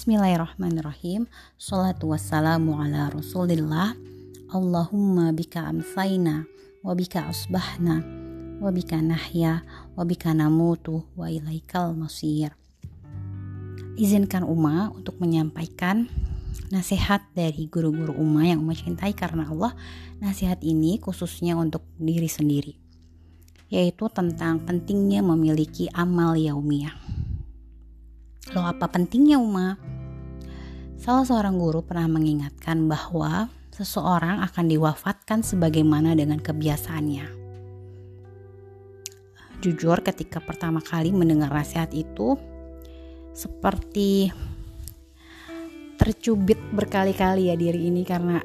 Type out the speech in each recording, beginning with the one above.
Bismillahirrahmanirrahim. Salatu wassalamu ala Rasulillah. Allahumma bika amsaina wa bika asbahna wa bika nahya wa bika namutu wa ilaikal masir. Izinkan Uma untuk menyampaikan nasihat dari guru-guru Uma yang Uma cintai karena Allah. Nasihat ini khususnya untuk diri sendiri, yaitu tentang pentingnya memiliki amal yaumiyah. Loh apa pentingnya Uma? Salah seorang guru pernah mengingatkan bahwa seseorang akan diwafatkan sebagaimana dengan kebiasaannya. Jujur ketika pertama kali mendengar nasihat itu seperti tercubit berkali-kali ya diri ini karena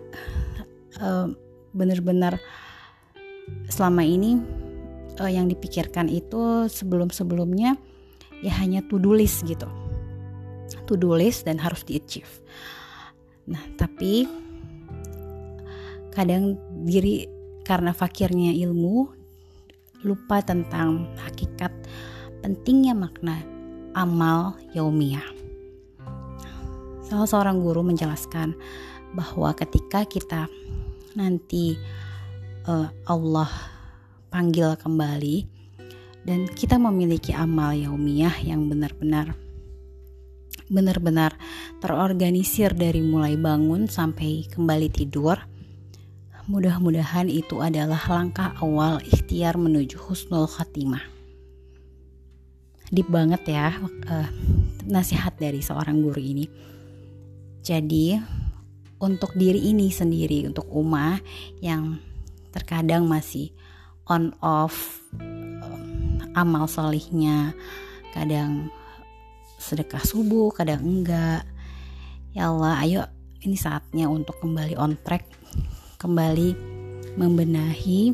uh, benar-benar selama ini uh, yang dipikirkan itu sebelum-sebelumnya ya hanya to do list gitu to do list dan harus di achieve. Nah, tapi kadang diri karena fakirnya ilmu lupa tentang hakikat pentingnya makna amal yaumiyah. Salah seorang guru menjelaskan bahwa ketika kita nanti uh, Allah panggil kembali dan kita memiliki amal yaumiyah yang benar-benar benar-benar terorganisir dari mulai bangun sampai kembali tidur. Mudah-mudahan itu adalah langkah awal ikhtiar menuju husnul khatimah. Deep banget ya uh, nasihat dari seorang guru ini. Jadi untuk diri ini sendiri, untuk Uma yang terkadang masih on off uh, amal solihnya, kadang sedekah subuh, kadang enggak. Ya Allah, ayo ini saatnya untuk kembali on track, kembali membenahi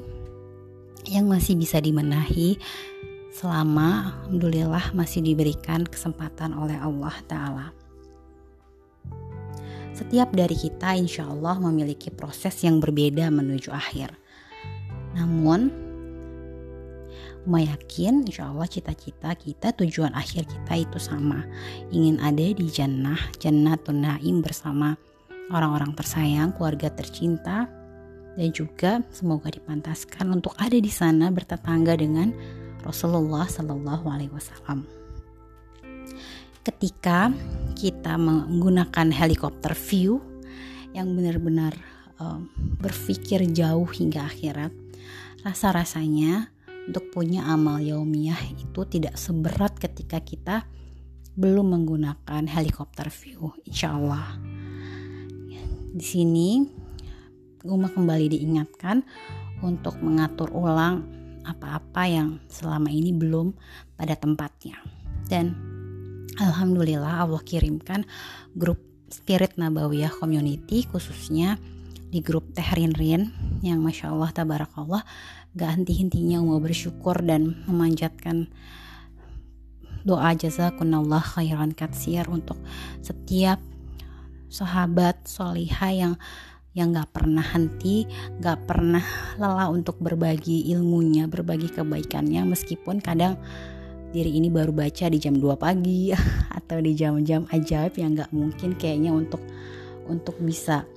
yang masih bisa dimenahi selama alhamdulillah masih diberikan kesempatan oleh Allah taala. Setiap dari kita insya Allah memiliki proses yang berbeda menuju akhir. Namun Uma yakin insya Allah cita-cita kita tujuan akhir kita itu sama ingin ada di jannah jannatun naim bersama orang-orang tersayang keluarga tercinta dan juga semoga dipantaskan untuk ada di sana bertetangga dengan Rasulullah Shallallahu Alaihi Wasallam. Ketika kita menggunakan helikopter view yang benar-benar uh, berpikir jauh hingga akhirat, rasa-rasanya untuk punya amal yaumiyah itu tidak seberat ketika kita belum menggunakan helikopter view insya Allah di sini Uma kembali diingatkan untuk mengatur ulang apa-apa yang selama ini belum pada tempatnya. Dan Alhamdulillah Allah kirimkan grup Spirit Nabawiyah Community khususnya di grup Tehrin Rin yang Masya Allah Tabarakallah gak henti-hentinya mau bersyukur dan memanjatkan doa jazakunallah khairan katsir untuk setiap sahabat solihah yang yang gak pernah henti, gak pernah lelah untuk berbagi ilmunya, berbagi kebaikannya meskipun kadang diri ini baru baca di jam 2 pagi atau di jam-jam ajaib yang gak mungkin kayaknya untuk untuk bisa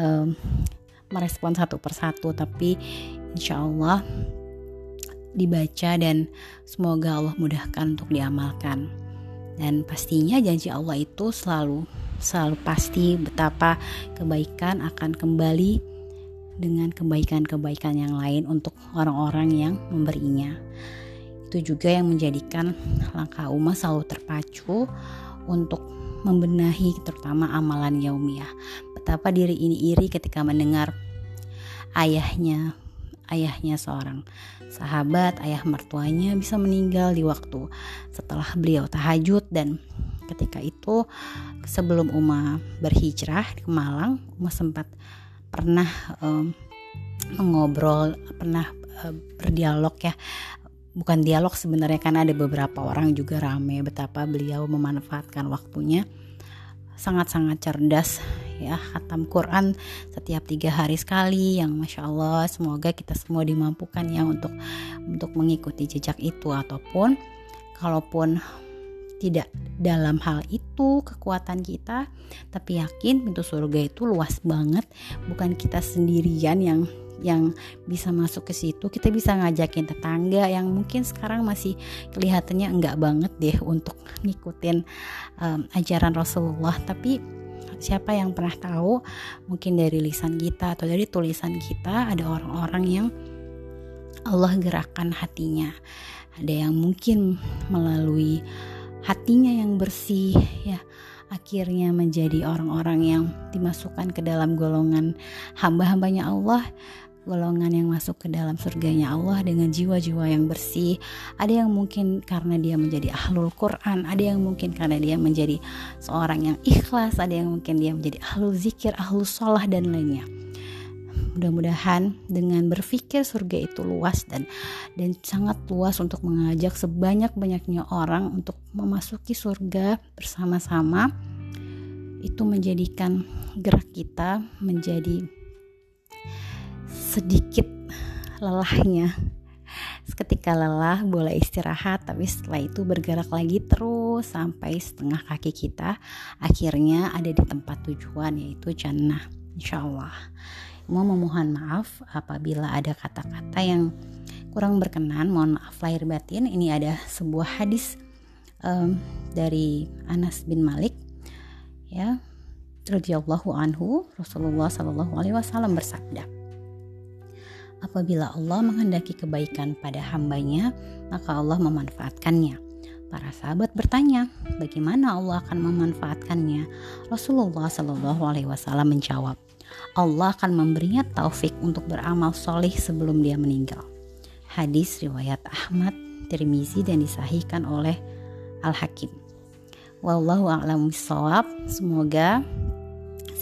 um, merespon satu persatu tapi insya Allah dibaca dan semoga Allah mudahkan untuk diamalkan. Dan pastinya janji Allah itu selalu selalu pasti betapa kebaikan akan kembali dengan kebaikan-kebaikan yang lain untuk orang-orang yang memberinya. Itu juga yang menjadikan langkah umat selalu terpacu untuk membenahi terutama amalan yaumiyah betapa diri ini iri ketika mendengar ayahnya ayahnya seorang sahabat, ayah mertuanya bisa meninggal di waktu setelah beliau tahajud. Dan ketika itu sebelum Uma berhijrah ke Malang, Uma sempat pernah um, mengobrol, pernah uh, berdialog ya. Bukan dialog sebenarnya karena ada beberapa orang juga rame betapa beliau memanfaatkan waktunya. Sangat-sangat cerdas ya khatam Quran setiap tiga hari sekali yang masya Allah semoga kita semua dimampukan ya untuk untuk mengikuti jejak itu. Ataupun kalaupun tidak dalam hal itu kekuatan kita tapi yakin pintu surga itu luas banget bukan kita sendirian yang yang bisa masuk ke situ. Kita bisa ngajakin tetangga yang mungkin sekarang masih kelihatannya enggak banget deh untuk ngikutin um, ajaran Rasulullah. Tapi siapa yang pernah tahu mungkin dari lisan kita atau dari tulisan kita ada orang-orang yang Allah gerakkan hatinya. Ada yang mungkin melalui hatinya yang bersih ya akhirnya menjadi orang-orang yang dimasukkan ke dalam golongan hamba-hambanya Allah golongan yang masuk ke dalam surganya Allah dengan jiwa-jiwa yang bersih. Ada yang mungkin karena dia menjadi ahlul Quran ada yang mungkin karena dia menjadi seorang yang ikhlas ada yang mungkin dia menjadi ahlul zikir ahlul sholah dan lainnya. Mudah-mudahan dengan berpikir surga itu luas dan dan sangat luas untuk mengajak sebanyak-banyaknya orang untuk memasuki surga bersama-sama itu menjadikan gerak kita menjadi sedikit lelahnya. Seketika lelah boleh istirahat tapi setelah itu bergerak lagi terus sampai setengah kaki kita akhirnya ada di tempat tujuan yaitu jannah. Insyaallah mau memohon maaf apabila ada kata-kata yang kurang berkenan. Mohon maaf lahir batin. Ini ada sebuah hadis um, dari Anas bin Malik ya radhiyallahu anhu. Rasulullah Shallallahu alaihi wasallam bersabda Apabila Allah menghendaki kebaikan pada hambanya, maka Allah memanfaatkannya. Para sahabat bertanya, bagaimana Allah akan memanfaatkannya? Rasulullah Shallallahu Alaihi Wasallam menjawab, Allah akan memberinya taufik untuk beramal soleh sebelum dia meninggal. Hadis riwayat Ahmad, Tirmizi dan disahihkan oleh Al-Hakim. Wallahu a'lam. Semoga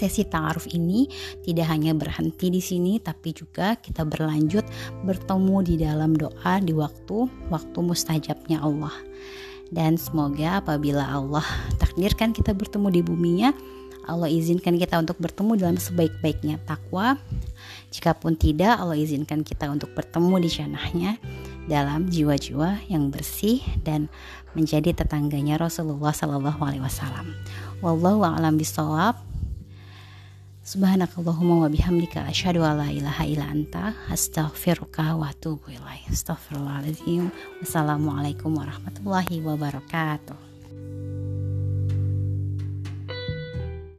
sesi ta'aruf ini tidak hanya berhenti di sini tapi juga kita berlanjut bertemu di dalam doa di waktu waktu mustajabnya Allah. Dan semoga apabila Allah takdirkan kita bertemu di buminya, Allah izinkan kita untuk bertemu dalam sebaik-baiknya takwa. Jikapun tidak, Allah izinkan kita untuk bertemu di janahnya dalam jiwa-jiwa yang bersih dan menjadi tetangganya Rasulullah Sallallahu Alaihi Wasallam. Wallahu a'lam bishawab. Subhanakallahumma wa bihamdika asyhadu an la ilaha illa anta astaghfiruka wa atubu ilaik. Astagfirullahaladzim. Wassalamualaikum warahmatullahi wabarakatuh.